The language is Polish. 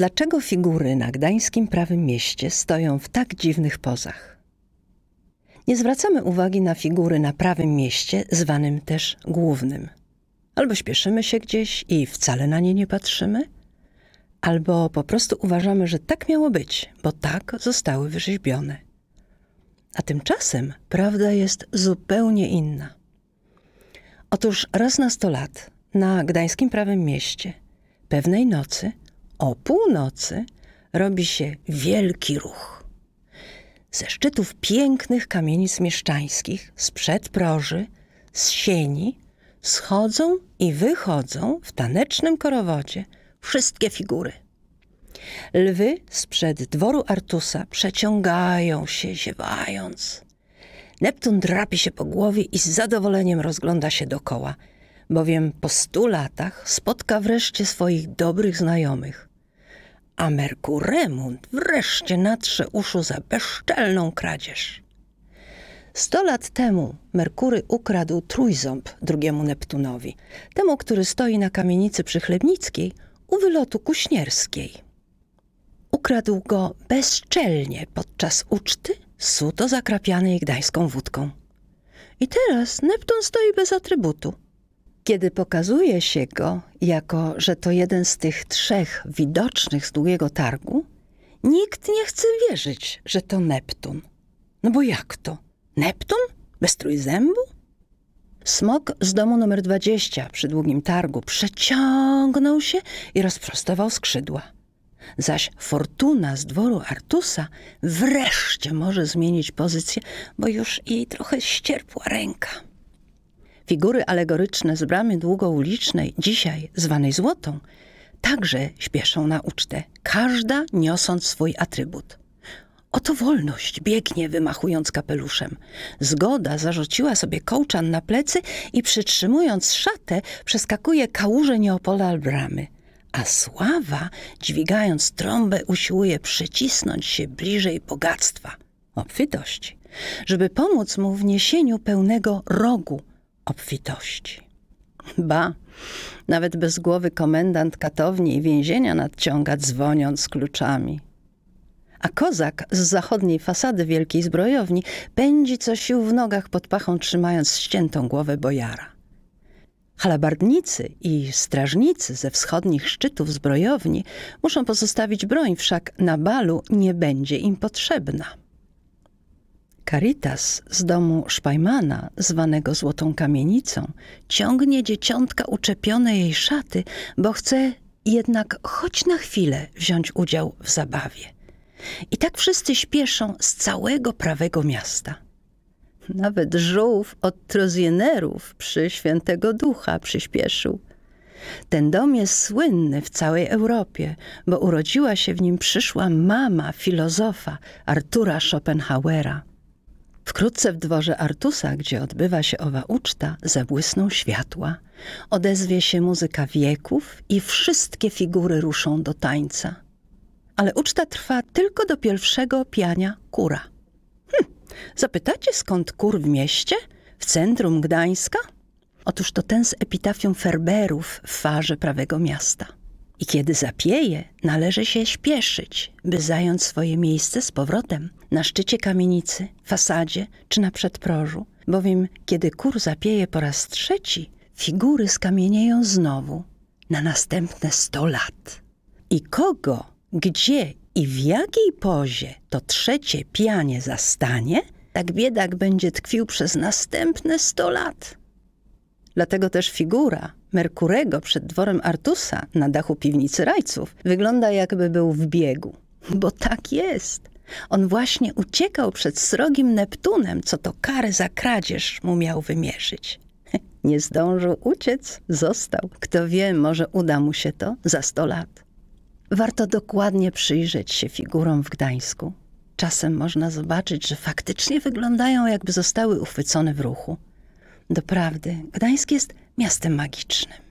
Dlaczego figury na gdańskim prawym mieście stoją w tak dziwnych pozach? Nie zwracamy uwagi na figury na prawym mieście, zwanym też głównym. Albo śpieszymy się gdzieś i wcale na nie nie patrzymy, albo po prostu uważamy, że tak miało być, bo tak zostały wyrzeźbione. A tymczasem prawda jest zupełnie inna. Otóż raz na sto lat na gdańskim prawym mieście pewnej nocy o północy robi się wielki ruch. Ze szczytów pięknych kamienic mieszczańskich, z przedproży, z sieni, schodzą i wychodzą w tanecznym korowodzie wszystkie figury. Lwy sprzed dworu Artusa przeciągają się, ziewając. Neptun drapi się po głowie i z zadowoleniem rozgląda się dokoła, bowiem po stu latach spotka wreszcie swoich dobrych znajomych a Merkuremund wreszcie natrze uszu za bezczelną kradzież. Sto lat temu Merkury ukradł trójząb drugiemu Neptunowi, temu, który stoi na kamienicy przychlebnickiej u wylotu kuśnierskiej. Ukradł go bezczelnie podczas uczty, suto zakrapianej gdańską wódką. I teraz Neptun stoi bez atrybutu – kiedy pokazuje się go jako, że to jeden z tych trzech widocznych z długiego targu, nikt nie chce wierzyć, że to Neptun. No bo jak to? Neptun? Bez trójzębu? Smok z domu numer 20 przy długim targu przeciągnął się i rozprostował skrzydła. Zaś Fortuna z dworu Artusa wreszcie może zmienić pozycję, bo już jej trochę ścierpła ręka. Figury alegoryczne z bramy długoulicznej, dzisiaj zwanej złotą, także śpieszą na ucztę, każda niosąc swój atrybut. Oto wolność biegnie, wymachując kapeluszem. Zgoda zarzuciła sobie kołczan na plecy i przytrzymując szatę, przeskakuje kałuże Neopola bramy. A sława, dźwigając trąbę, usiłuje przycisnąć się bliżej bogactwa, obfitości, żeby pomóc mu w niesieniu pełnego rogu, obfitości. Ba, nawet bez głowy komendant katowni i więzienia nadciąga dzwoniąc kluczami. A kozak z zachodniej fasady wielkiej zbrojowni pędzi co sił w nogach pod pachą, trzymając ściętą głowę bojara. Halabardnicy i strażnicy ze wschodnich szczytów zbrojowni muszą pozostawić broń, wszak na balu nie będzie im potrzebna. Caritas z domu Szpajmana, zwanego Złotą Kamienicą, ciągnie dzieciątka uczepione jej szaty, bo chce jednak choć na chwilę wziąć udział w zabawie. I tak wszyscy śpieszą z całego prawego miasta. Nawet żółw od trozjenerów przy Świętego Ducha przyspieszył. Ten dom jest słynny w całej Europie, bo urodziła się w nim przyszła mama filozofa Artura Schopenhauera. Wkrótce w dworze Artusa, gdzie odbywa się owa uczta, zabłysną światła, odezwie się muzyka wieków i wszystkie figury ruszą do tańca. Ale uczta trwa tylko do pierwszego piania kura. Hm, zapytacie skąd kur w mieście? W centrum Gdańska? Otóż to ten z epitafią Ferberów w farze prawego miasta. I kiedy zapieje, należy się śpieszyć, by zająć swoje miejsce z powrotem na szczycie kamienicy, fasadzie czy na przedprożu, bowiem kiedy kur zapieje po raz trzeci, figury skamienieją znowu na następne sto lat. I kogo, gdzie i w jakiej pozie to trzecie pianie zastanie, tak biedak będzie tkwił przez następne sto lat. Dlatego też figura Merkurego przed dworem Artusa na dachu piwnicy rajców wygląda jakby był w biegu. Bo tak jest. On właśnie uciekał przed srogim Neptunem, co to karę za kradzież mu miał wymierzyć. Nie zdążył uciec, został. Kto wie, może uda mu się to za sto lat. Warto dokładnie przyjrzeć się figurom w Gdańsku. Czasem można zobaczyć, że faktycznie wyglądają, jakby zostały uchwycone w ruchu. Doprawdy, Gdańsk jest miastem magicznym.